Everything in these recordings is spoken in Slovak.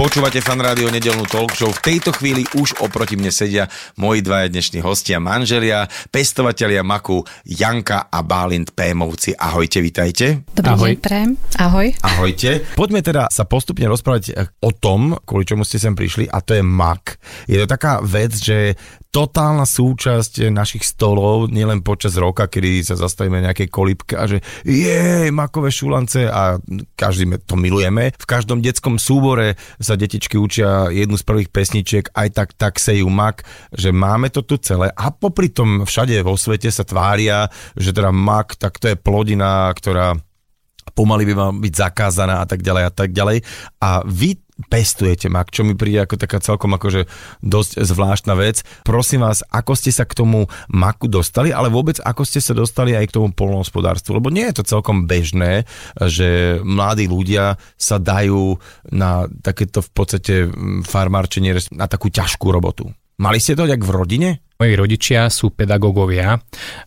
Počúvate fan rádio nedelnú talk show. V tejto chvíli už oproti mne sedia moji dvaja dnešní hostia, manželia, pestovatelia maku Janka a Bálint Pémovci. Ahojte, vitajte. Dobrý Ahoj. deň, prajem. Ahoj. Ahojte. Poďme teda sa postupne rozprávať eh, o tom, kvôli čomu ste sem prišli, a to je mak. Je to taká vec, že totálna súčasť našich stolov, nielen počas roka, kedy sa zastavíme na nejakej kolípke a že je makové šulance a každý to milujeme. V každom detskom súbore sa detičky učia jednu z prvých pesničiek, aj tak, tak sejú mak, že máme to tu celé a popri tom všade vo svete sa tvária, že teda mak, tak to je plodina, ktorá pomaly by mala byť zakázaná a tak ďalej a tak ďalej. A vy pestujete mak, čo mi príde ako taká celkom akože dosť zvláštna vec. Prosím vás, ako ste sa k tomu maku dostali, ale vôbec ako ste sa dostali aj k tomu polnohospodárstvu, lebo nie je to celkom bežné, že mladí ľudia sa dajú na takéto v podstate mm, farmárčenie, na takú ťažkú robotu. Mali ste to tak v rodine? Moji rodičia sú pedagógovia,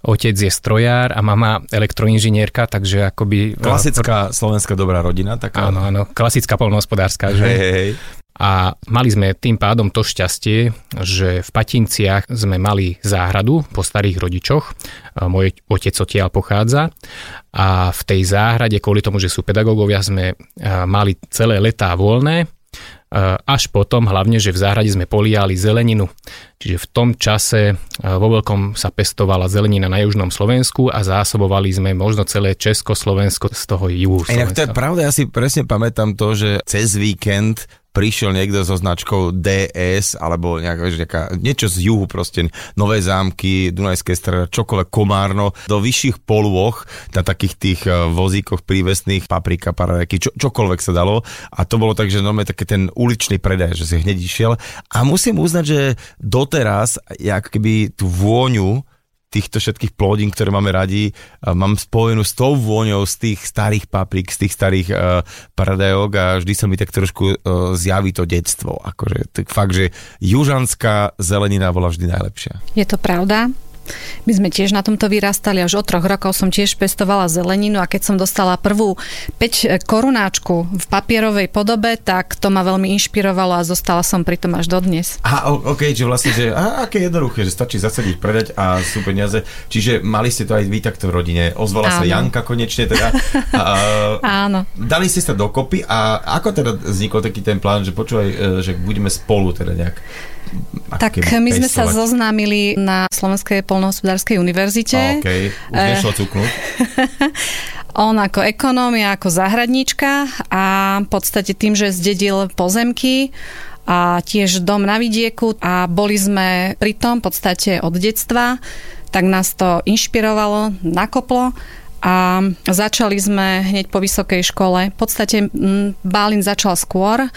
otec je strojár a mama elektroinžinierka, takže akoby... Klasická slovenská dobrá rodina, taká. Áno, áno, klasická polnohospodárska, že? Hej, hej. A mali sme tým pádom to šťastie, že v Patinciach sme mali záhradu po starých rodičoch. Môj otec odtiaľ pochádza. A v tej záhrade, kvôli tomu, že sú pedagógovia, sme mali celé letá voľné. A, Až potom, hlavne, že v záhrade sme poliali zeleninu. Čiže v tom čase a, vo veľkom sa pestovala zelenina na južnom Slovensku a zásobovali sme možno celé Československo z toho juhu Inak to je Slovenska. pravda, ja si presne pamätám to, že cez víkend prišiel niekto so značkou DS alebo nejaká, nejaká, niečo z juhu proste, Nové zámky, Dunajské strany, čokoľvek, Komárno, do vyšších polôch na takých tých eh, vozíkoch prívesných, paprika, parareky, čo, čokoľvek sa dalo. A to bolo tak, že normálne také ten uličný predaj, že si hneď išiel. A musím uznať, že doteraz, jak keby tú vôňu týchto všetkých plodín, ktoré máme radi, a mám spojenú s tou vôňou z tých starých paprík, z tých starých uh, paradajok a vždy sa mi tak trošku uh, zjaví to detstvo. Akože, tak fakt, že južanská zelenina bola vždy najlepšia. Je to pravda. My sme tiež na tomto vyrastali, až od troch rokov som tiež pestovala zeleninu a keď som dostala prvú 5 korunáčku v papierovej podobe, tak to ma veľmi inšpirovalo a zostala som pri tom až dodnes. A OK, že vlastne, že a, aké jednoduché, že stačí zasadiť, predať a sú peniaze. Čiže mali ste to aj vy takto v rodine. Ozvala sa Áno. Janka konečne teda. A, Áno. Dali ste sa dokopy a ako teda vznikol taký ten plán, že počúvaj, e, že budeme spolu teda nejak Tak my sme sa pestovať? zoznámili na Slovenskej polnohospodárskej univerzite. OK, už Eh. nešlo cuknúť. On ako ekonóm, ja ako záhradníčka a v podstate tým, že zdedil pozemky a tiež dom na vidieku a boli sme pri tom v podstate od detstva, tak nás to inšpirovalo, nakoplo a začali sme hneď po vysokej škole. V podstate Bálin začal skôr, e,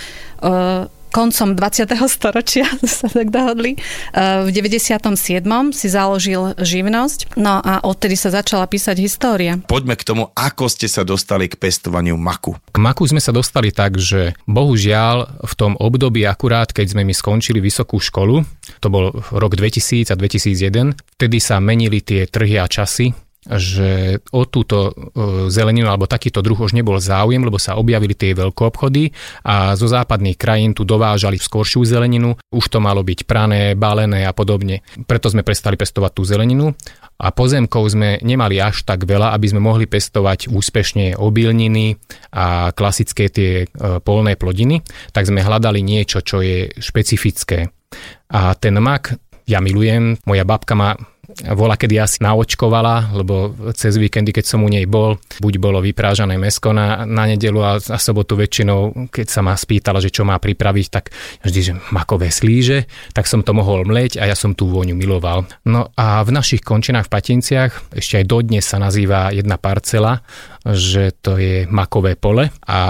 koncom 20. storočia sa tak dohodli. E, V 97. si založil živnosť, no a odtedy sa začala písať história. Poďme k tomu, ako ste sa dostali k pestovaniu maku. K maku sme sa dostali tak, že bohužiaľ v tom období akurát, keď sme my skončili vysokú školu, to bol rok 2000 a 2001, vtedy sa menili tie trhy a časy, že o túto e, zeleninu alebo takýto druh už nebol záujem, lebo sa objavili tie veľkoobchody a zo západných krajín tu dovážali skoršiu zeleninu, už to malo byť prané, balené a podobne. Preto sme prestali pestovať tú zeleninu a pozemkov sme nemali až tak veľa, aby sme mohli pestovať úspešne obilniny a klasické tie e, polné plodiny, tak sme hľadali niečo, čo je špecifické. A ten mak ja milujem, moja babka ma vola, kedy asi naočkovala, lebo cez víkendy, keď som u nej bol, buď bolo vyprážané mesko na, na nedelu a, a sobotu väčšinou, keď sa ma spýtala, že čo má pripraviť, tak vždy, že makové slíže, tak som to mohol mleť a ja som tú vôňu miloval. No a v našich končinách v Patinciach ešte aj dodnes sa nazýva jedna parcela, že to je makové pole a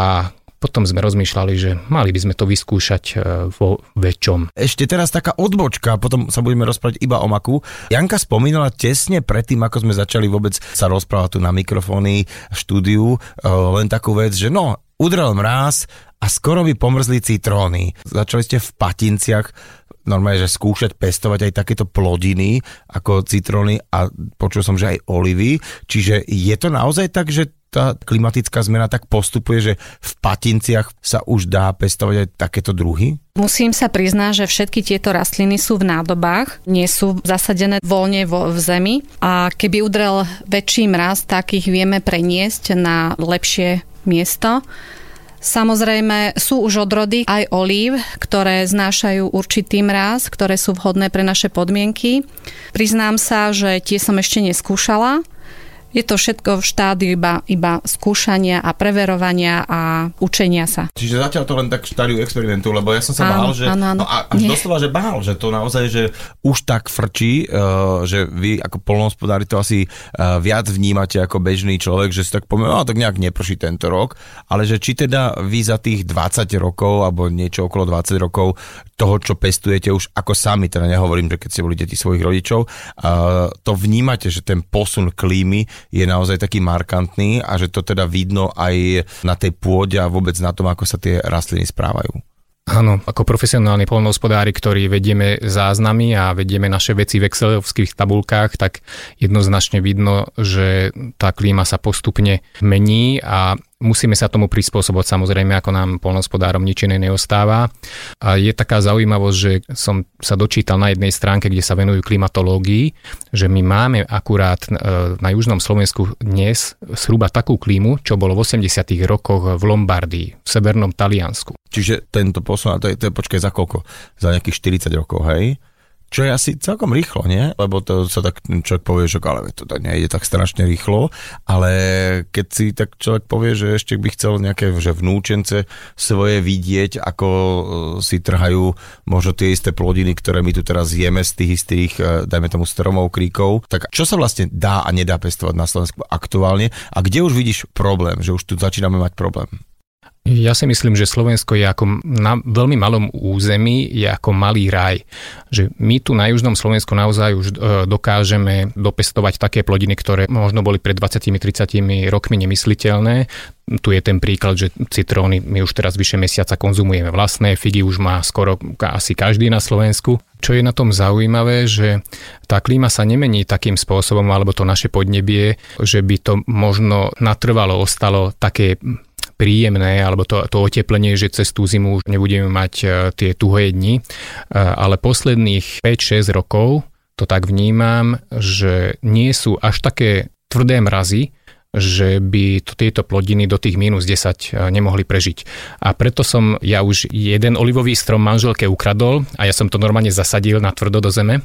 potom sme rozmýšľali, že mali by sme to vyskúšať e, vo väčšom. Ešte teraz taká odbočka, potom sa budeme rozprávať iba o maku. Janka spomínala tesne predtým, ako sme začali vôbec sa rozprávať tu na mikrofóny v štúdiu, eh, len takú vec, že no, udrel mráz a skoro by pomrzli citróny. Začali ste v Patinciach normálne, že skúšať pestovať aj takéto plodiny ako citróny a počul som, že aj olivy. Čiže je to naozaj tak, že tá klimatická zmena tak postupuje, že v patinciach sa už dá pestovať aj takéto druhy? Musím sa priznať, že všetky tieto rastliny sú v nádobách, nie sú zasadené voľne vo, v zemi a keby udrel väčší mraz, tak ich vieme preniesť na lepšie miesto. Samozrejme sú už odrody aj olív, ktoré znášajú určitý mráz, ktoré sú vhodné pre naše podmienky. Priznám sa, že tie som ešte neskúšala, je to všetko v štádiu iba, iba skúšania a preverovania a učenia sa. Čiže zatiaľ to len tak štádiu experimentu, lebo ja som sa Áno, bál, že áno, áno. No, a, až Nie. doslova, že bál, že to naozaj, že už tak frčí, uh, že vy ako polnohospodári to asi uh, viac vnímate ako bežný človek, že si tak povie, no tak nejak neprší tento rok, ale že či teda vy za tých 20 rokov alebo niečo okolo 20 rokov toho, čo pestujete už ako sami, teda nehovorím, že keď ste boli deti svojich rodičov, to vnímate, že ten posun klímy je naozaj taký markantný a že to teda vidno aj na tej pôde a vôbec na tom, ako sa tie rastliny správajú. Áno, ako profesionálni polnohospodári, ktorí vedieme záznamy a vedieme naše veci v excelovských tabulkách, tak jednoznačne vidno, že tá klíma sa postupne mení a musíme sa tomu prispôsobovať samozrejme, ako nám polnohospodárom nič iné neostáva. A je taká zaujímavosť, že som sa dočítal na jednej stránke, kde sa venujú klimatológii, že my máme akurát e, na južnom Slovensku dnes zhruba takú klímu, čo bolo v 80 rokoch v Lombardii, v severnom Taliansku. Čiže tento posun, to je, to je počkaj za koľko? Za nejakých 40 rokov, hej? Čo je asi celkom rýchlo, nie? Lebo to sa tak človek povie, že ale to nejde tak strašne rýchlo, ale keď si tak človek povie, že ešte by chcel nejaké že vnúčence svoje vidieť, ako e, si trhajú možno tie isté plodiny, ktoré my tu teraz jeme z tých istých, e, dajme tomu stromov, kríkov, tak čo sa vlastne dá a nedá pestovať na Slovensku aktuálne a kde už vidíš problém, že už tu začíname mať problém? Ja si myslím, že Slovensko je ako na veľmi malom území, je ako malý raj. Že my tu na južnom Slovensku naozaj už e, dokážeme dopestovať také plodiny, ktoré možno boli pred 20-30 rokmi nemysliteľné. Tu je ten príklad, že citróny my už teraz vyše mesiaca konzumujeme vlastné, figy už má skoro asi každý na Slovensku. Čo je na tom zaujímavé, že tá klíma sa nemení takým spôsobom, alebo to naše podnebie, že by to možno natrvalo ostalo také príjemné, alebo to, to oteplenie, že cez tú zimu už nebudeme mať e, tie tuhé dni. E, Ale posledných 5-6 rokov to tak vnímam, že nie sú až také tvrdé mrazy, že by to, tieto plodiny do tých minus 10 nemohli prežiť. A preto som ja už jeden olivový strom manželke ukradol a ja som to normálne zasadil na tvrdo do zeme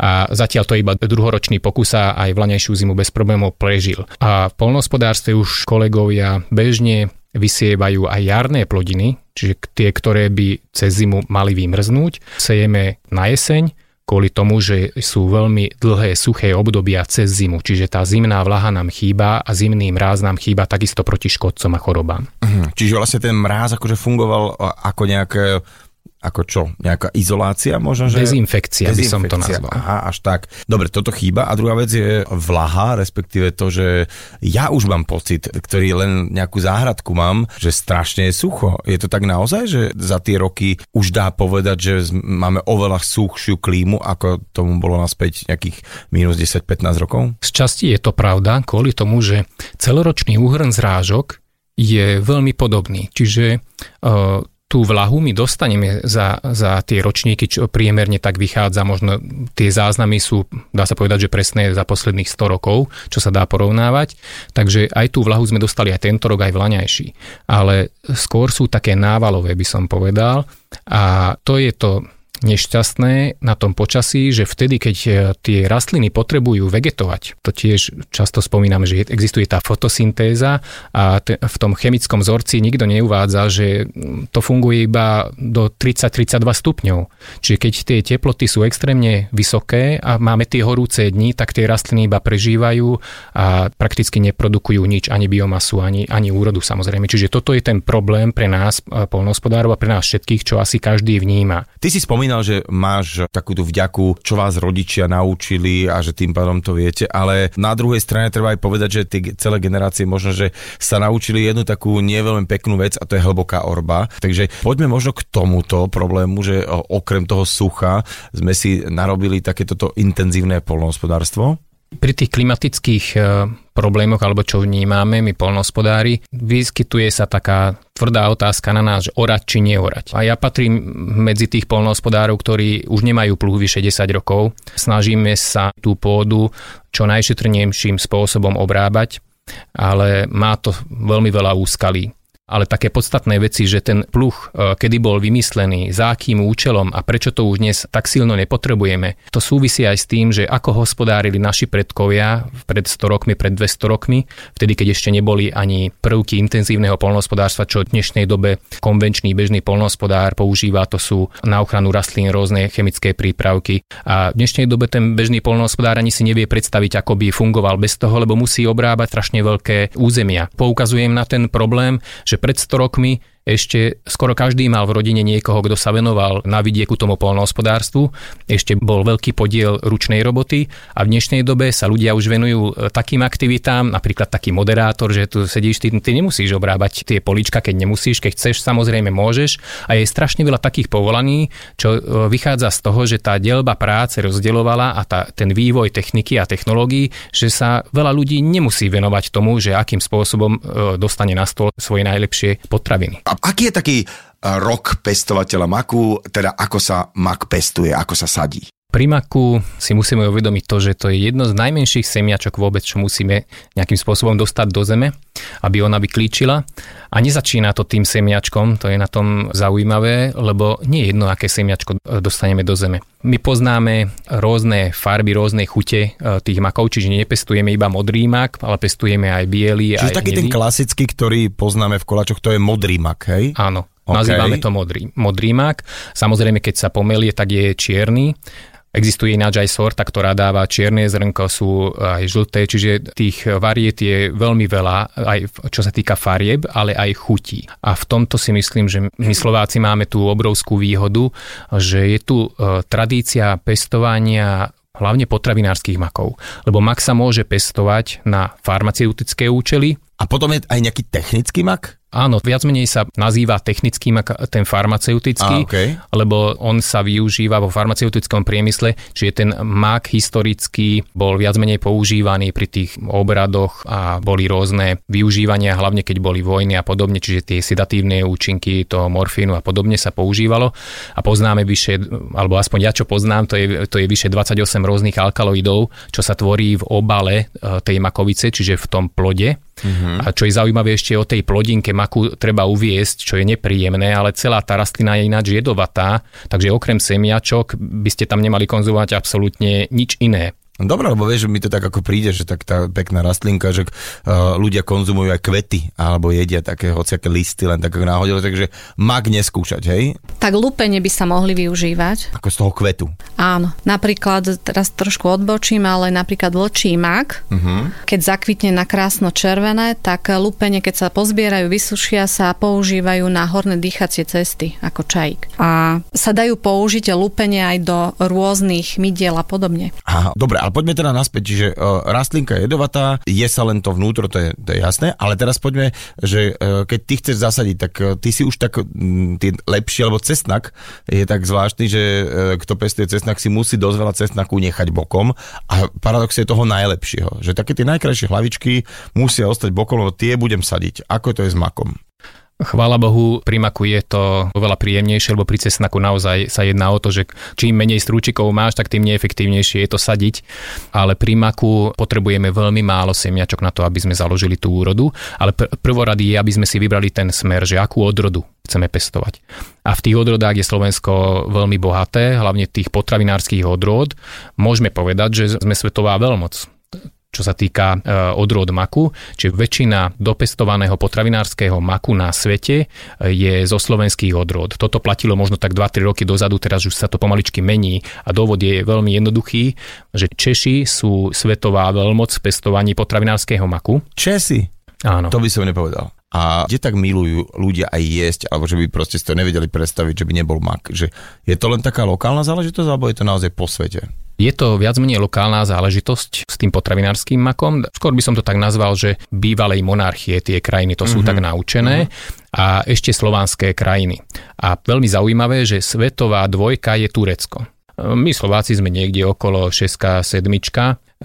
a zatiaľ to iba druhoročný pokus a aj vlanejšiu zimu bez problémov prežil. A v polnohospodárstve už kolegovia bežne vysievajú aj jarné plodiny, čiže tie, ktoré by cez zimu mali vymrznúť. Sejeme na jeseň, kvôli tomu, že sú veľmi dlhé suché obdobia cez zimu, čiže tá zimná vlaha nám chýba a zimný mráz nám chýba takisto proti škodcom a chorobám. Mhm. Čiže vlastne ten mráz akože fungoval ako nejaké ako čo, nejaká izolácia možno, že... Dezinfekcia by som to nazval. Aha, až tak. Dobre, toto chýba. A druhá vec je vlaha, respektíve to, že ja už mám pocit, ktorý len nejakú záhradku mám, že strašne je sucho. Je to tak naozaj, že za tie roky už dá povedať, že máme oveľa suchšiu klímu, ako tomu bolo naspäť nejakých minus 10-15 rokov? Z časti je to pravda kvôli tomu, že celoročný úhrn zrážok je veľmi podobný. Čiže uh, tú vlahu my dostaneme za, za tie ročníky, čo priemerne tak vychádza, možno tie záznamy sú, dá sa povedať, že presné za posledných 100 rokov, čo sa dá porovnávať, takže aj tú vlahu sme dostali aj tento rok, aj vlaňajší. Ale skôr sú také návalové, by som povedal, a to je to nešťastné na tom počasí, že vtedy, keď e, tie rastliny potrebujú vegetovať, to tiež často spomínam, že je- existuje tá fotosyntéza a te, v tom chemickom vzorci nikto neuvádza, že to funguje iba do 30-32 stupňov. Čiže keď tie teploty sú extrémne vysoké a máme tie horúce dni, tak tie rastliny iba prežívajú a prakticky neprodukujú nič, ani biomasu, ani, ani úrodu samozrejme. Čiže toto je ten problém pre nás, e, polnohospodárov a pre nás všetkých, čo asi každý vníma. Ty si spomínal spomínal, že máš takú tú vďaku, čo vás rodičia naučili a že tým pádom to viete, ale na druhej strane treba aj povedať, že tie celé generácie možno, že sa naučili jednu takú nie peknú vec a to je hlboká orba. Takže poďme možno k tomuto problému, že okrem toho sucha sme si narobili takéto intenzívne polnohospodárstvo. Pri tých klimatických e, problémoch, alebo čo vnímame my polnohospodári, vyskytuje sa taká tvrdá otázka na nás, že orať či neorať. A ja patrím medzi tých polnohospodárov, ktorí už nemajú pluh vyše 10 rokov. Snažíme sa tú pôdu čo najšetrnejším spôsobom obrábať, ale má to veľmi veľa úskalí ale také podstatné veci, že ten pluh, e, kedy bol vymyslený, za akým účelom a prečo to už dnes tak silno nepotrebujeme, to súvisí aj s tým, že ako hospodárili naši predkovia pred 100 rokmi, pred 200 rokmi, vtedy keď ešte neboli ani prvky intenzívneho polnohospodárstva, čo v dnešnej dobe konvenčný bežný polnohospodár používa, to sú na ochranu rastlín rôzne chemické prípravky. A v dnešnej dobe ten bežný polnohospodár ani si nevie predstaviť, ako by fungoval bez toho, lebo musí obrábať strašne veľké územia. Poukazujem na ten problém, že že pred 100 rokmi ešte skoro každý mal v rodine niekoho, kto sa venoval na vidieku tomu polnohospodárstvu. Ešte bol veľký podiel ručnej roboty a v dnešnej dobe sa ľudia už venujú e, takým aktivitám, napríklad taký moderátor, že tu sedíš, ty, ty nemusíš obrábať tie polička, keď nemusíš, keď chceš, samozrejme môžeš. A je strašne veľa takých povolaní, čo e, vychádza z toho, že tá delba práce rozdeľovala a tá, ten vývoj techniky a technológií, že sa veľa ľudí nemusí venovať tomu, že akým spôsobom e, dostane na stôl svoje najlepšie potraviny. Aký je taký eh, rok pestovateľa maku, teda ako sa mak pestuje, ako sa sadí? Pri maku si musíme uvedomiť to, že to je jedno z najmenších semiačok vôbec, čo musíme nejakým spôsobom dostať do zeme, aby ona vyklíčila. A nezačína to tým semiačkom, to je na tom zaujímavé, lebo nie je jedno, aké semiačko dostaneme do zeme. My poznáme rôzne farby, rôzne chute eh, tých makov, čiže nepestujeme iba modrý mak, ale pestujeme aj biely. Čiže aj taký ten klasický, ktorý poznáme v koláčoch, to je modrý mak, hej? Áno. Okay. Nazývame to modrý, modrý mak. Samozrejme, keď sa pomelie, tak je čierny. Existuje ináč aj sorta, ktorá dáva čierne zrnko, sú aj žlté, čiže tých variet je veľmi veľa, aj čo sa týka farieb, ale aj chutí. A v tomto si myslím, že my Slováci máme tú obrovskú výhodu, že je tu e, tradícia pestovania hlavne potravinárskych makov. Lebo mak sa môže pestovať na farmaceutické účely. A potom je aj nejaký technický mak? Áno, viac menej sa nazýva technický ten farmaceutický, okay. lebo on sa využíva vo farmaceutickom priemysle, čiže ten mak historicky bol viac menej používaný pri tých obradoch a boli rôzne využívania, hlavne keď boli vojny a podobne, čiže tie sedatívne účinky toho morfínu a podobne sa používalo a poznáme vyše, alebo aspoň ja čo poznám, to je, to je vyše 28 rôznych alkaloidov, čo sa tvorí v obale e, tej makovice, čiže v tom plode Uh-huh. A čo je zaujímavé ešte o tej plodinke maku treba uviesť, čo je nepríjemné, ale celá tá rastlina je ináč jedovatá, takže okrem semiačok by ste tam nemali konzumovať absolútne nič iné. Dobre, lebo vieš, že mi to tak ako príde, že tak tá pekná rastlinka, že uh, ľudia konzumujú aj kvety, alebo jedia také hociaké listy, len tak náhodilo, takže mak neskúšať, hej? Tak lúpenie by sa mohli využívať. Ako z toho kvetu. Áno, napríklad, teraz trošku odbočím, ale napríklad vlčí mak, uh-huh. keď zakvitne na krásno červené, tak lúpenie, keď sa pozbierajú, vysušia sa, používajú na horné dýchacie cesty, ako čajík. A sa dajú použiť lúpenie aj do rôznych mydiel a podobne. Aha, dobre, ale poďme teda naspäť, čiže uh, rastlinka je jedovatá, je sa len to vnútro, to je, to je jasné, ale teraz poďme, že uh, keď ty chceš zasadiť, tak uh, ty si už tak um, ty lepší, alebo cestnak je tak zvláštny, že uh, kto pestuje cestnak si musí dosť veľa cestnaku nechať bokom a paradox je toho najlepšieho, že také tie najkrajšie hlavičky musia ostať bokom, lebo tie budem sadiť. Ako to je s makom? Chvála Bohu, pri maku je to oveľa príjemnejšie, lebo pri cesnaku naozaj sa jedná o to, že čím menej strúčikov máš, tak tým neefektívnejšie je to sadiť. Ale pri maku potrebujeme veľmi málo semiačok na to, aby sme založili tú úrodu. Ale pr- prvorady je, aby sme si vybrali ten smer, že akú odrodu chceme pestovať. A v tých odrodách je Slovensko veľmi bohaté, hlavne tých potravinárskych odrod. Môžeme povedať, že sme svetová veľmoc čo sa týka e, odrôd maku, čiže väčšina dopestovaného potravinárskeho maku na svete e, je zo slovenských odrôd. Toto platilo možno tak 2-3 roky dozadu, teraz už sa to pomaličky mení a dôvod je veľmi jednoduchý, že Češi sú svetová veľmoc v pestovaní potravinárskeho maku. Česi? Áno. To by som nepovedal. a kde tak milujú ľudia aj jesť, alebo že by proste si to nevedeli predstaviť, že by nebol mak. Že je to len taká lokálna záležitosť, alebo je to naozaj po svete? Je to viac menej lokálna záležitosť s tým potravinárským makom. Skôr by som to tak nazval, že bývalej monarchie tie krajiny to sú mm-hmm. tak naučené mm-hmm. a ešte slovanské krajiny. A veľmi zaujímavé, že svetová dvojka je Turecko. My Slováci sme niekde okolo 6 7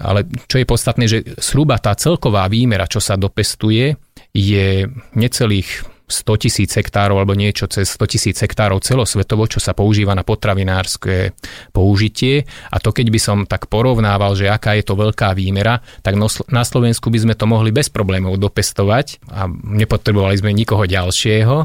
ale čo je podstatné, že zhruba tá celková výmera, čo sa dopestuje, je necelých 100 tisíc hektárov alebo niečo cez 100 tisíc hektárov celosvetovo, čo sa používa na potravinárske použitie. A to keď by som tak porovnával, že aká je to veľká výmera, tak na Slovensku by sme to mohli bez problémov dopestovať a nepotrebovali sme nikoho ďalšieho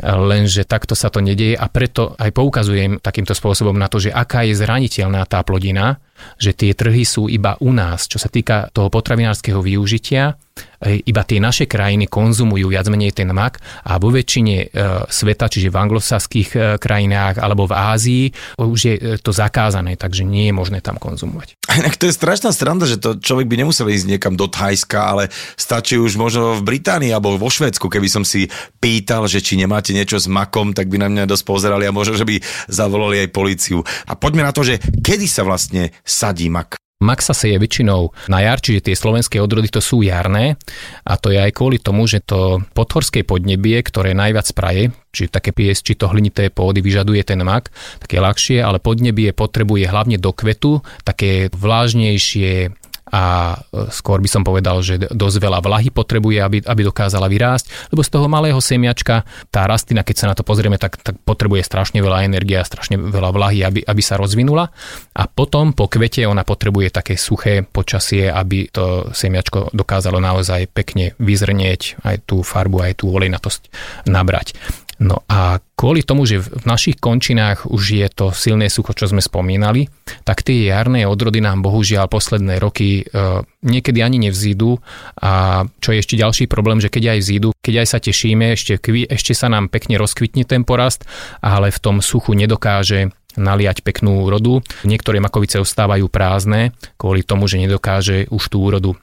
lenže takto sa to nedieje a preto aj poukazujem takýmto spôsobom na to, že aká je zraniteľná tá plodina, že tie trhy sú iba u nás, čo sa týka toho potravinárskeho využitia iba tie naše krajiny konzumujú viac menej ten mak a vo väčšine e, sveta, čiže v anglosaských e, krajinách alebo v Ázii, už je e, to zakázané, takže nie je možné tam konzumovať. Inak to je strašná stranda, že to človek by nemusel ísť niekam do Thajska, ale stačí už možno v Británii alebo vo Švedsku, keby som si pýtal, že či nemáte niečo s makom, tak by na mňa dosť pozerali a možno, že by zavolali aj policiu. A poďme na to, že kedy sa vlastne sadí mak? Mak sa seje väčšinou na jar, čiže tie slovenské odrody to sú jarné a to je aj kvôli tomu, že to podhorské podnebie, ktoré najviac praje, či také pies, či to hlinité pôdy vyžaduje ten mak, tak je ľahšie, ale podnebie potrebuje hlavne do kvetu také vlážnejšie, a skôr by som povedal, že dosť veľa vlahy potrebuje, aby, aby dokázala vyrásť, lebo z toho malého semiačka tá rastlina, keď sa na to pozrieme, tak, tak potrebuje strašne veľa energie a strašne veľa vlahy, aby, aby sa rozvinula a potom po kvete ona potrebuje také suché počasie, aby to semiačko dokázalo naozaj pekne vyzrnieť, aj tú farbu, aj tú olejnatosť nabrať. No a kvôli tomu, že v našich končinách už je to silné sucho, čo sme spomínali, tak tie jarné odrody nám bohužiaľ posledné roky e, niekedy ani nevzídu a čo je ešte ďalší problém, že keď aj vzídu, keď aj sa tešíme, ešte, ešte sa nám pekne rozkvitne ten porast, ale v tom suchu nedokáže naliať peknú úrodu. Niektoré makovice ostávajú prázdne kvôli tomu, že nedokáže už tú úrodu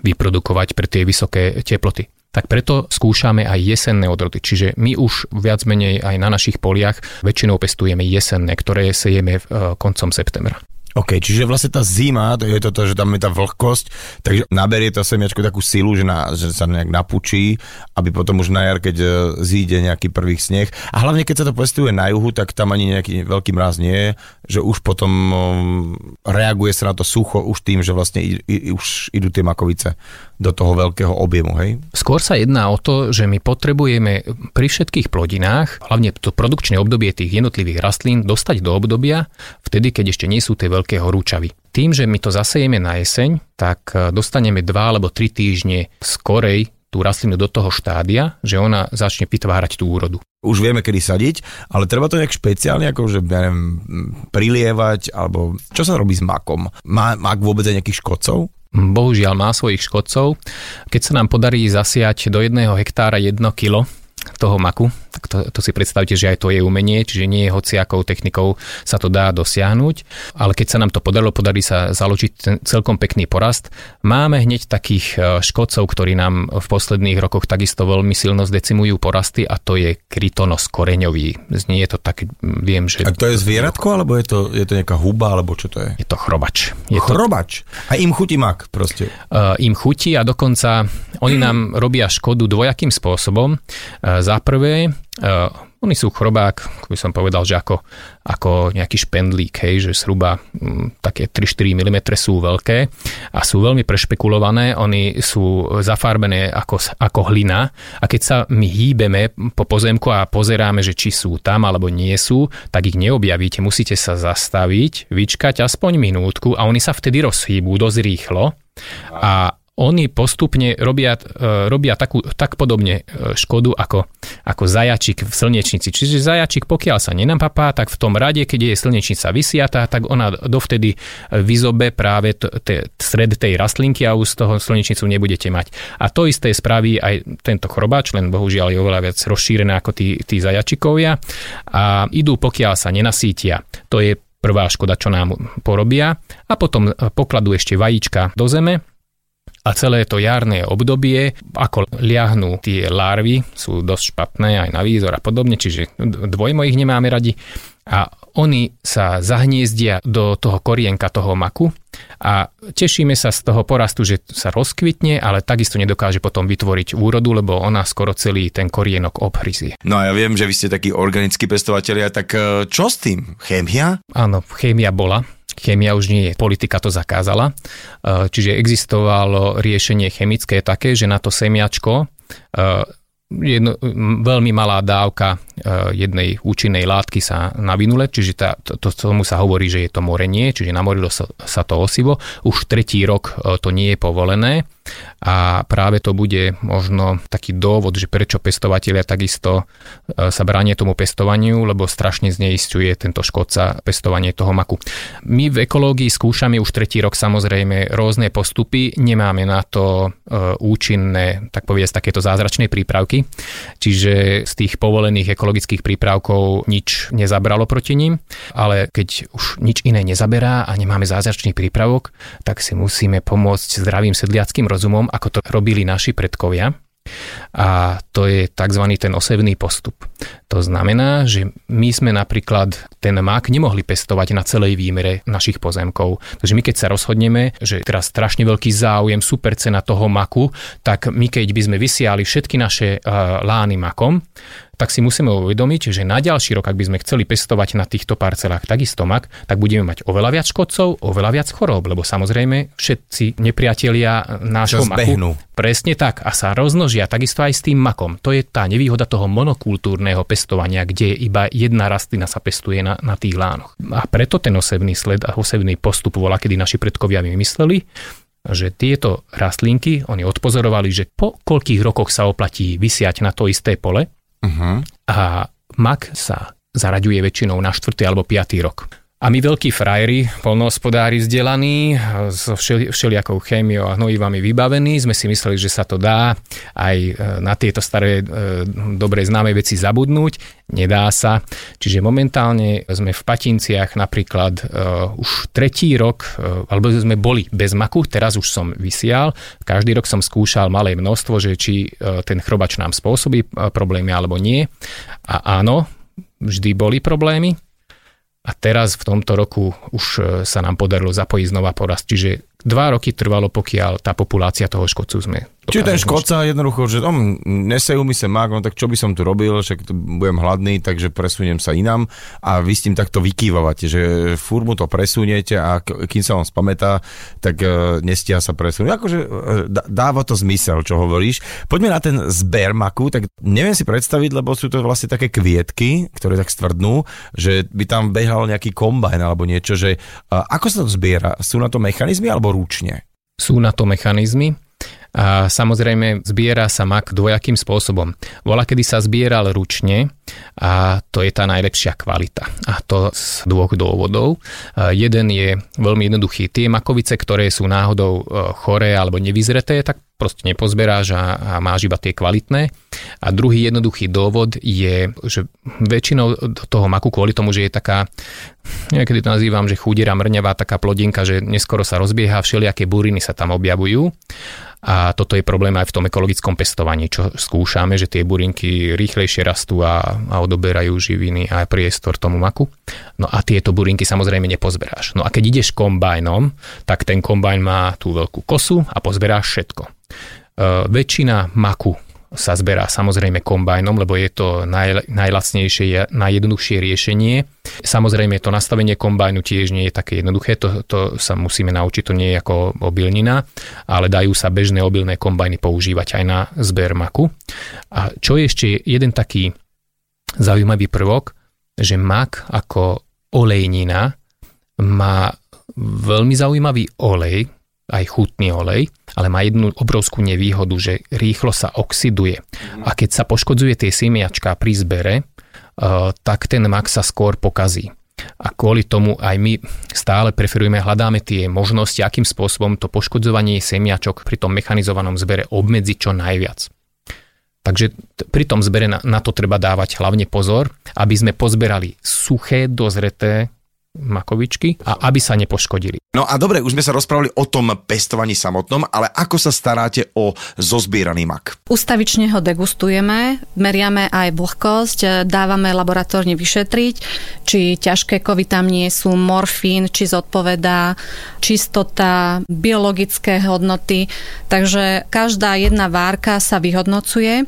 vyprodukovať pre tie vysoké teploty tak preto skúšame aj jesenné odrody. Čiže my už viac menej aj na našich poliach väčšinou pestujeme jesenné, ktoré sejeme e, koncom septembra. OK, čiže vlastne tá zima, to je toto, že tam je tá vlhkosť, takže naberie to semiačko takú silu, že, na, že sa nejak napučí, aby potom už na jar, keď e, zíde nejaký prvý sneh. A hlavne, keď sa to pestuje na juhu, tak tam ani nejaký veľký mraz nie je, že už potom reaguje sa na to sucho už tým, že vlastne i, i, už idú tie makovice do toho veľkého objemu, hej? Skôr sa jedná o to, že my potrebujeme pri všetkých plodinách, hlavne to produkčné obdobie tých jednotlivých rastlín, dostať do obdobia vtedy, keď ešte nie sú tie veľké horúčavy. Tým, že my to zasejeme na jeseň, tak e, dostaneme 2 alebo 3 týždne skorej tú rastlinu do toho štádia, že ona začne vytvárať tú úrodu. Už vieme, kedy sadiť, ale treba to nejak špeciálne, ako že ja neviem, prilievať, alebo čo sa robí s makom? Má mak vôbec aj nejakých škodcov? bohužiaľ má svojich škodcov. Keď sa nám podarí zasiať do jedného hektára 1 kilo toho maku, tak to, to si predstavte, že aj to je umenie, čiže nie je hociakou technikou sa to dá dosiahnuť, ale keď sa nám to podarilo, podarí sa založiť ten celkom pekný porast. Máme hneď takých e, škodcov, ktorí nám v posledných rokoch takisto veľmi silno zdecimujú porasty a to je krytonos koreňový. Znie to tak, viem, že... A to je zvieratko, alebo je to, je to nejaká huba, alebo čo to je? Je to chrobač. Je chrobač? To... A im chutí mak proste? Uh, im chutí a dokonca oni nám robia škodu dvojakým spôsobom. Uh, za prvé, Uh, oni sú chrobák, by som povedal, že ako, ako nejaký špendlík, hej, že zhruba m, také 3-4 mm sú veľké a sú veľmi prešpekulované, oni sú zafarbené ako, ako hlina a keď sa my hýbeme po pozemku a pozeráme, že či sú tam alebo nie sú, tak ich neobjavíte, musíte sa zastaviť, vyčkať aspoň minútku a oni sa vtedy rozhýbú dosť rýchlo. A oni postupne robia, e, robia takú, tak podobne e, škodu ako, ako zajačik v slnečnici. Čiže zajačik, pokiaľ sa nenapapá, tak v tom rade, keď je slnečnica vysiatá, tak ona dovtedy vyzobe práve t- t- stred tej rastlinky a už z toho slnečnicu nebudete mať. A to isté spraví aj tento chrobáč, len bohužiaľ je oveľa viac rozšírené ako tí, tí zajačikovia a idú, pokiaľ sa nenasítia. To je prvá škoda, čo nám porobia a potom pokladú ešte vajíčka do zeme a celé to jarné obdobie, ako liahnú tie larvy, sú dosť špatné aj na výzor a podobne, čiže dvojmo ich nemáme radi a oni sa zahniezdia do toho korienka toho maku a tešíme sa z toho porastu, že sa rozkvitne, ale takisto nedokáže potom vytvoriť úrodu, lebo ona skoro celý ten korienok obhryzie. No a ja viem, že vy ste takí organickí pestovatelia, tak e, čo s tým? Chémia? Áno, chémia bola. Chémia už nie je, politika to zakázala. E, čiže existovalo riešenie chemické také, že na to semiačko e, jedno, veľmi malá dávka e, jednej účinnej látky sa navinule, čiže tá, to, to, tomu sa hovorí, že je to morenie, čiže namorilo sa, sa to osivo. Už tretí rok to nie je povolené a práve to bude možno taký dôvod, že prečo pestovateľia takisto e, sa bránia tomu pestovaniu, lebo strašne zneistuje tento škodca pestovanie toho maku. My v ekológii skúšame už tretí rok samozrejme rôzne postupy, nemáme na to e, účinné, tak povedať, takéto zázračné prípravky, čiže z tých povolených ekologických prípravkov nič nezabralo proti ním, ale keď už nič iné nezaberá a nemáme zázračný prípravok, tak si musíme pomôcť zdravým sedliackým rozumom, ako to robili naši predkovia. A to je tzv. ten osevný postup. To znamená, že my sme napríklad ten mak nemohli pestovať na celej výmere našich pozemkov. Takže my keď sa rozhodneme, že teraz strašne veľký záujem, super cena toho maku, tak my keď by sme vysiali všetky naše uh, lány makom, tak si musíme uvedomiť, že na ďalší rok, ak by sme chceli pestovať na týchto parcelách takisto mak, tak budeme mať oveľa viac škodcov, oveľa viac chorób, lebo samozrejme všetci nepriatelia nášho maku. Presne tak a sa rozmnožia takisto aj s tým makom. To je tá nevýhoda toho monokultúrneho pestovania, kde iba jedna rastlina sa pestuje na, na tých lánoch. A preto ten osevný sled a osevný postup bola, kedy naši predkovia vymysleli, že tieto rastlinky, oni odpozorovali, že po koľkých rokoch sa oplatí vysiať na to isté pole, Uh-huh. a mak sa zaraďuje väčšinou na 4. alebo 5. rok. A my veľkí frajeri, polnohospodári vzdelaní, so všeli, všelijakou chémiou a hnojivami vybavení, sme si mysleli, že sa to dá aj e, na tieto staré, e, dobre známe veci zabudnúť. Nedá sa. Čiže momentálne sme v Patinciach napríklad uh, už tretí rok, uh, alebo sme boli bez maku, teraz už som vysial. Každý rok som skúšal malé množstvo, že či uh, ten chrobač nám spôsobí problémy alebo nie. A áno, vždy boli problémy, a teraz v tomto roku už e, sa nám podarilo zapojiť znova porast. Čiže dva roky trvalo, pokiaľ tá populácia toho škodcu sme Čiže ten škodca jednoducho, že om, nesejú mi sa mák, no tak čo by som tu robil, však tu budem hladný, takže presuniem sa inám a vy s tým takto vykývavate, že fúr mu to presuniete a kým sa on spamätá, tak uh, nestia sa presunúť. Akože uh, dáva to zmysel, čo hovoríš. Poďme na ten zber maku, tak neviem si predstaviť, lebo sú to vlastne také kvietky, ktoré tak stvrdnú, že by tam behal nejaký kombajn alebo niečo, že uh, ako sa to zbiera? Sú na to mechanizmy alebo ručne? Sú na to mechanizmy. A samozrejme zbiera sa mak dvojakým spôsobom. Vola, kedy sa zbieral ručne a to je tá najlepšia kvalita. A to z dvoch dôvodov. Jeden je veľmi jednoduchý. Tie makovice, ktoré sú náhodou e, choré alebo nevyzreté, tak proste nepozberáš a, a máš iba tie kvalitné. A druhý jednoduchý dôvod je, že väčšinou toho maku kvôli tomu, že je taká, niekedy to nazývam, že chudiera mrňavá taká plodinka, že neskoro sa rozbieha, všelijaké buriny sa tam objavujú a toto je problém aj v tom ekologickom pestovaní, čo skúšame, že tie burinky rýchlejšie rastú a, a odoberajú živiny a priestor tomu maku. No a tieto burinky samozrejme nepozberáš. No a keď ideš kombajnom, tak ten kombajn má tú veľkú kosu a pozberáš všetko. E, väčšina maku sa zberá samozrejme kombajnom, lebo je to naj, najlacnejšie, najjednoduchšie riešenie. Samozrejme to nastavenie kombajnu tiež nie je také jednoduché, to, to sa musíme naučiť, to nie je ako obilnina, ale dajú sa bežné obilné kombajny používať aj na zber maku. A čo je ešte jeden taký zaujímavý prvok, že mak ako olejnina má veľmi zaujímavý olej, aj chutný olej, ale má jednu obrovskú nevýhodu, že rýchlo sa oxiduje. A keď sa poškodzuje tie semiačka pri zbere, eh, tak ten mak sa skôr pokazí. A kvôli tomu aj my stále preferujeme, hľadáme tie možnosti, akým spôsobom to poškodzovanie semiačok pri tom mechanizovanom zbere obmedziť čo najviac. Takže pri tom zbere na, na to treba dávať hlavne pozor, aby sme pozberali suché, dozreté makovičky a aby sa nepoškodili. No a dobre, už sme sa rozprávali o tom pestovaní samotnom, ale ako sa staráte o zozbieraný mak? Ustavične ho degustujeme, meriame aj vlhkosť, dávame laboratórne vyšetriť, či ťažké kovy tam nie sú, morfín, či zodpovedá, čistota, biologické hodnoty. Takže každá jedna várka sa vyhodnocuje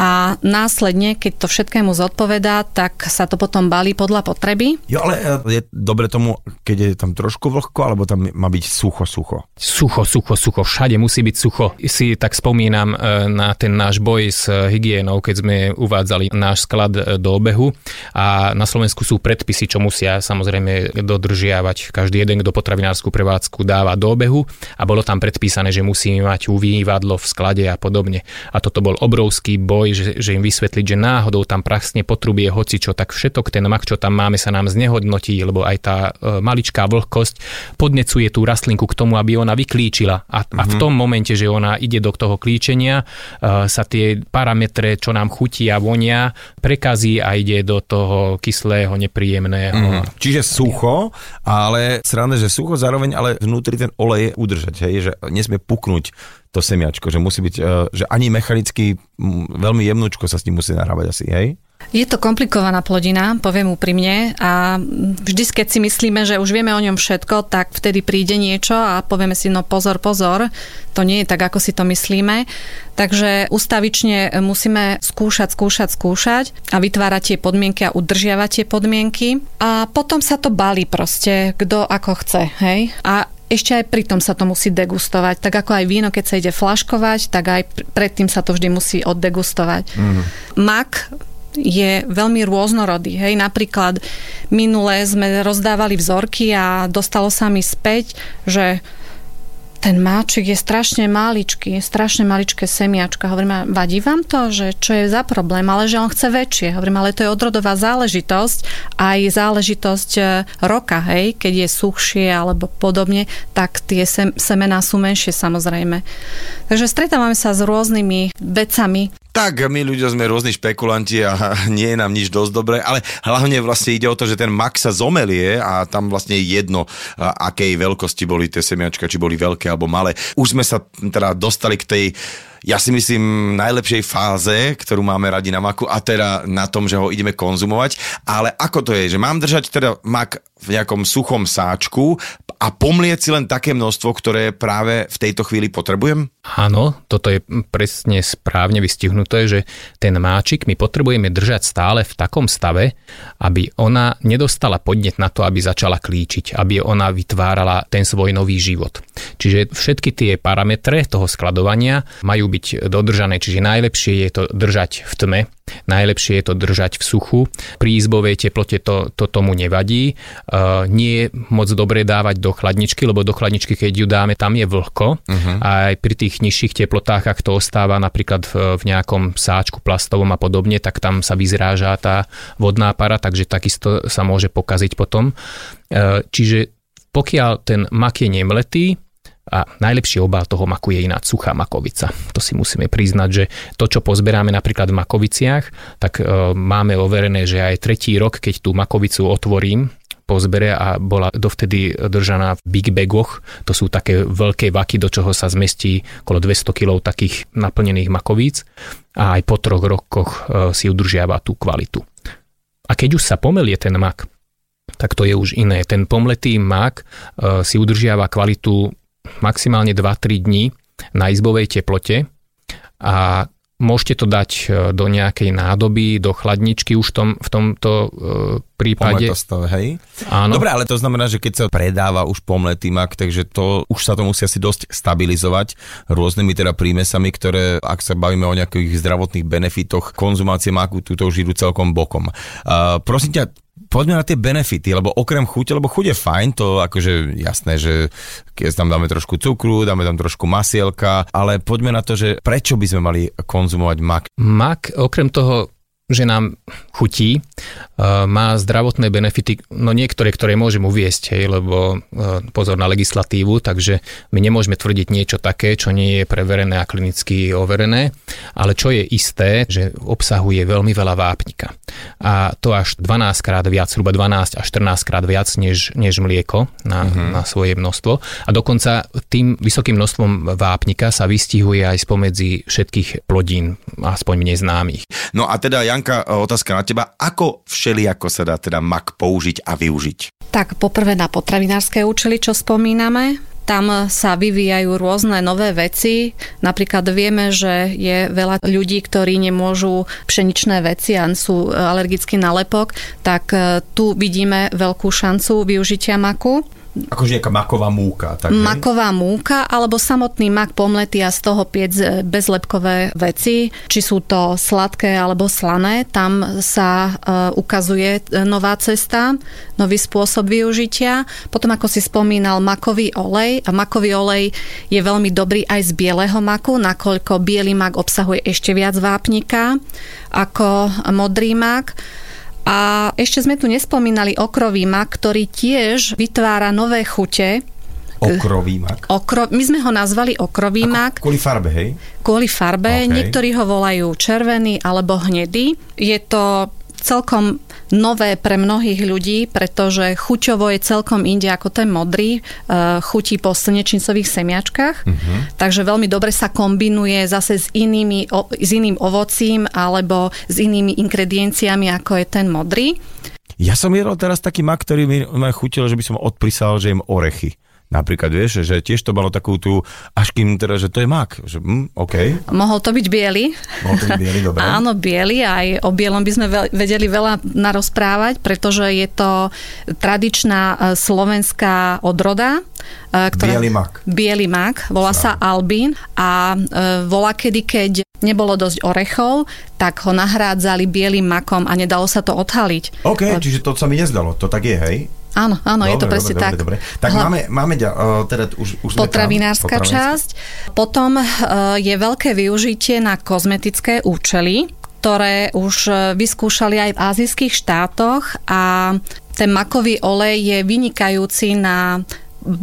a následne, keď to všetkému zodpovedá, tak sa to potom balí podľa potreby. Jo, ale e, je dobre tomu, keď je tam trošku vlhko, alebo tam má byť sucho, sucho? Sucho, sucho, sucho, všade musí byť sucho. Si tak spomínam e, na ten náš boj s hygienou, keď sme uvádzali náš sklad e, do obehu a na Slovensku sú predpisy, čo musia samozrejme dodržiavať. Každý jeden, kto potravinárskú prevádzku dáva do obehu a bolo tam predpísané, že musíme mať uvývadlo v sklade a podobne. A toto bol obrovský boj že, že im vysvetliť, že náhodou tam prasne potrubie čo, tak všetok ten mak, čo tam máme, sa nám znehodnotí, lebo aj tá e, maličká vlhkosť podnecuje tú rastlinku k tomu, aby ona vyklíčila. A, mm-hmm. a v mhm. tom momente, že ona ide do toho klíčenia, e, sa tie parametre, čo nám chutí a vonia, prekazí a ide do toho kyslého, nepríjemného. Mm. Čiže sucho, ale srande, že sucho zároveň, ale vnútri ten olej udržať, hej, že nesmie puknúť to semiačko, že musí byť, e, že ani mechanicky veľmi jemnúčko sa s tým musí nahrávať asi, hej? Je to komplikovaná plodina, poviem úprimne a vždy, keď si myslíme, že už vieme o ňom všetko, tak vtedy príde niečo a povieme si, no pozor, pozor, to nie je tak, ako si to myslíme. Takže ustavične musíme skúšať, skúšať, skúšať a vytvárať tie podmienky a udržiavať tie podmienky. A potom sa to balí proste, kto ako chce, hej? A ešte aj pri tom sa to musí degustovať. Tak ako aj víno, keď sa ide flaškovať, tak aj predtým sa to vždy musí oddegustovať. Mm. Mak je veľmi rôznorodý. Hej. Napríklad minulé sme rozdávali vzorky a dostalo sa mi späť, že ten máčik je strašne maličký, strašne maličké semiačka. Hovorím, vadí vám to, že čo je za problém, ale že on chce väčšie. Hovorím, ale to je odrodová záležitosť, aj záležitosť e, roka, hej, keď je suchšie alebo podobne, tak tie sem, semená sú menšie samozrejme. Takže stretávame sa s rôznymi vecami, tak, my ľudia sme rôzni špekulanti a nie je nám nič dosť dobré, ale hlavne vlastne ide o to, že ten mak sa zomelie a tam vlastne je jedno, akej veľkosti boli tie semiačka, či boli veľké alebo malé. Už sme sa teda dostali k tej ja si myslím, najlepšej fáze, ktorú máme radi na maku a teda na tom, že ho ideme konzumovať. Ale ako to je, že mám držať teda mak v nejakom suchom sáčku a pomlieť si len také množstvo, ktoré práve v tejto chvíli potrebujem? Áno, toto je presne správne vystihnuté, že ten máčik my potrebujeme držať stále v takom stave, aby ona nedostala podnet na to, aby začala klíčiť, aby ona vytvárala ten svoj nový život. Čiže všetky tie parametre toho skladovania majú byť dodržané, čiže najlepšie je to držať v tme, najlepšie je to držať v suchu. Pri izbovej teplote to, to tomu nevadí. Uh, nie je moc dobre dávať do chladničky, lebo do chladničky, keď ju dáme, tam je vlhko. Uh-huh. A aj pri tých nižších teplotách, ak to ostáva napríklad v, v nejakom sáčku plastovom a podobne, tak tam sa vyzráža tá vodná para, takže takisto sa môže pokaziť potom. Uh, čiže pokiaľ ten mak je nemletý, a najlepší obal toho maku je ináč suchá makovica. To si musíme priznať, že to, čo pozberáme napríklad v makoviciach, tak e, máme overené, že aj tretí rok, keď tú makovicu otvorím, po zbere a bola dovtedy držaná v big bagoch. To sú také veľké vaky, do čoho sa zmestí okolo 200 kg takých naplnených makovíc a aj po troch rokoch e, si udržiava tú kvalitu. A keď už sa pomelie ten mak, tak to je už iné. Ten pomletý mak e, si udržiava kvalitu maximálne 2-3 dní na izbovej teplote a môžete to dať e, do nejakej nádoby, do chladničky už tom, v tomto e, prípade. Stave, hej? Áno. Dobre, ale to znamená, že keď sa predáva už pomletý mak, takže to už sa to musí asi dosť stabilizovať rôznymi teda prímesami, ktoré, ak sa bavíme o nejakých zdravotných benefitoch, konzumácie maku, túto už idú celkom bokom. Uh, prosím ťa, poďme na tie benefity, lebo okrem chute, lebo chuť je fajn, to akože jasné, že keď tam dáme trošku cukru, dáme tam trošku masielka, ale poďme na to, že prečo by sme mali konzumovať mak? Mak, okrem toho že nám chutí, e, má zdravotné benefity, no niektoré, ktoré môžem uviesť, hej, lebo e, pozor na legislatívu, takže my nemôžeme tvrdiť niečo také, čo nie je preverené a klinicky overené, ale čo je isté, že obsahuje veľmi veľa vápnika. A to až 12 krát viac, zhruba 12 až 14 krát viac než, než mlieko na, uh-huh. na svoje množstvo. A dokonca tým vysokým množstvom vápnika sa vystihuje aj spomedzi všetkých plodín, aspoň mne známych. No a teda, Janka, otázka na teba. Ako všelijako sa dá teda mak použiť a využiť? Tak poprvé na potravinárske účely, čo spomíname, tam sa vyvíjajú rôzne nové veci. Napríklad vieme, že je veľa ľudí, ktorí nemôžu pšeničné veci a sú alergickí na lepok, tak e, tu vidíme veľkú šancu využitia maku. Akože nejaká maková múka. Tak, maková múka alebo samotný mak pomletý a z toho piec e, bezlepkové veci, či sú to sladké alebo slané, tam sa uh, ukazuje e, nová cesta, nový spôsob využitia. Potom, ako si spomínal, makový olej. A makový olej je veľmi dobrý aj z bieleho maku, nakoľko biely mak obsahuje ešte viac vápnika ako modrý mak. A ešte sme tu nespomínali okrový mak, ktorý tiež vytvára nové chute. Okrový mak? Okro, my sme ho nazvali okrový Ako, mak. Kvôli farbe, hej? Kvôli farbe. Okay. Niektorí ho volajú červený alebo hnedý. Je to celkom nové pre mnohých ľudí, pretože chuťovo je celkom inde ako ten modrý, e, chutí po slnečnicových semiačkách, uh-huh. takže veľmi dobre sa kombinuje zase s, inými, s iným ovocím alebo s inými ingredienciami, ako je ten modrý. Ja som jedol teraz taký mak, ktorý mi chutil, že by som odprisal, že jem orechy. Napríklad, vieš, že tiež to malo takú tú, až kým teda, že to je mak. Že, hm, okay. Mohol to byť biely. Mohol to byť biely, dobre. Áno, biely, aj o bielom by sme vedeli veľa narozprávať, pretože je to tradičná e, slovenská odroda. E, ktorá, biely mak. Biely mak, volá sa albín a e, volá kedy, keď nebolo dosť orechov, tak ho nahrádzali bielým makom a nedalo sa to odhaliť. OK, čiže to sa mi nezdalo, to tak je, hej? Áno, áno, dobre, je to presne dobre, tak. Dobre, dobre. Tak Hla... máme, máme uh, teda už, už Potravinárska časť. Potom uh, je veľké využitie na kozmetické účely, ktoré už e, vyskúšali aj v azijských štátoch a ten makový olej je vynikajúci na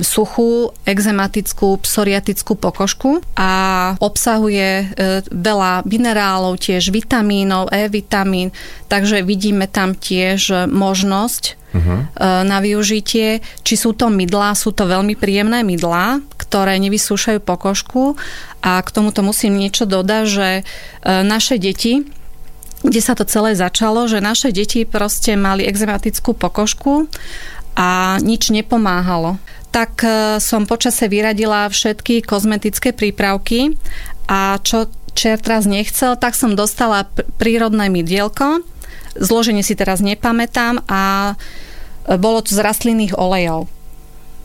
suchú, exematickú, psoriatickú pokožku a obsahuje e, veľa minerálov, tiež vitamínov, E vitamín, takže vidíme tam tiež možnosť uh-huh. na využitie. Či sú to mydlá, sú to veľmi príjemné mydlá, ktoré nevysúšajú pokožku a k tomuto musím niečo dodať, že e, naše deti kde sa to celé začalo, že naše deti proste mali exematickú pokožku a nič nepomáhalo tak e, som počase vyradila všetky kozmetické prípravky a čo čert raz nechcel, tak som dostala prírodné mydielko. Zloženie si teraz nepamätám a bolo to z rastlinných olejov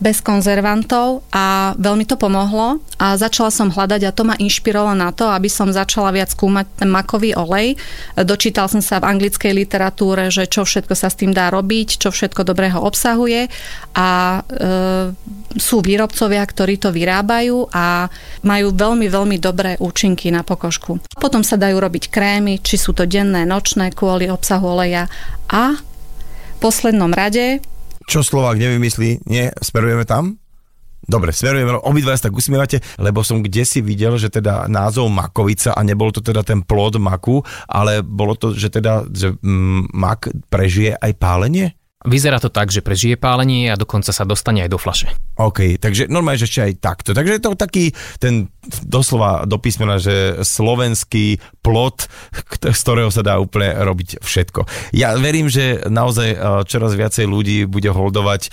bez konzervantov a veľmi to pomohlo a začala som hľadať a to ma inšpirovalo na to, aby som začala viac skúmať ten makový olej. Dočítal som sa v anglickej literatúre, že čo všetko sa s tým dá robiť, čo všetko dobrého obsahuje a e, sú výrobcovia, ktorí to vyrábajú a majú veľmi, veľmi dobré účinky na pokožku. Potom sa dajú robiť krémy, či sú to denné, nočné kvôli obsahu oleja a poslednom rade čo Slovák nevymyslí, nie, smerujeme tam? Dobre, smerujeme, obidva sa tak usmievate, lebo som kde si videl, že teda názov makovica a nebol to teda ten plod maku, ale bolo to, že teda, že mm, mak prežije aj pálenie? Vyzerá to tak, že prežije pálenie a dokonca sa dostane aj do flaše. OK, takže normálne, že ešte aj takto. Takže je to taký ten doslova do písmena, že slovenský plot, z ktorého sa dá úplne robiť všetko. Ja verím, že naozaj e, čoraz viacej ľudí bude holdovať e,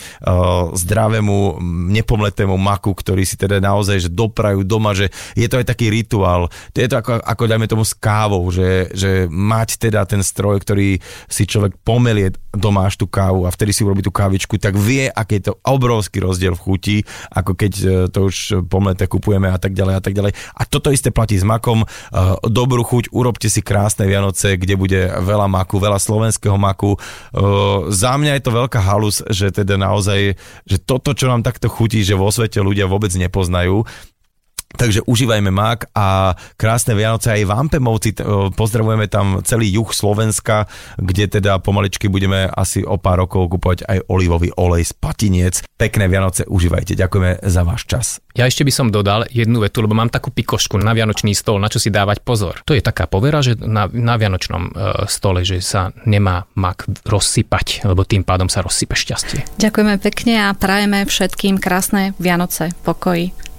zdravému, nepomletému maku, ktorý si teda naozaj že doprajú doma, že je to aj taký rituál. Je to ako, ako dajme tomu s kávou, že, že mať teda ten stroj, ktorý si človek pomelie doma až tú kávu a vtedy si urobí tú kávičku, tak vie, aký je to obrovský rozdiel v chuti, ako keď e, to už pomleté kupujeme a tak ďalej a tak ďalej. A toto isté platí s makom. Dobrú chuť, urobte si krásne Vianoce, kde bude veľa maku, veľa slovenského maku. Za mňa je to veľká halus, že teda naozaj, že toto, čo nám takto chutí, že vo svete ľudia vôbec nepoznajú, Takže užívajme mak a krásne Vianoce aj v Ampemovci. t- o, Pozdravujeme tam celý juh Slovenska, kde teda pomaličky budeme asi o pár rokov kupovať aj olivový olej z patiniec. Pekné Vianoce, užívajte. Ďakujeme za váš čas. Ja ešte by som dodal jednu vetu, lebo mám takú pikošku na vianočný stôl, na čo si dávať pozor. To je taká povera, že na, na vianočnom e, stole, že sa nemá mak rozsypať, lebo tým pádom sa rozsype šťastie. Ďakujeme pekne a prajeme všetkým krásne Vianoce, pokoji,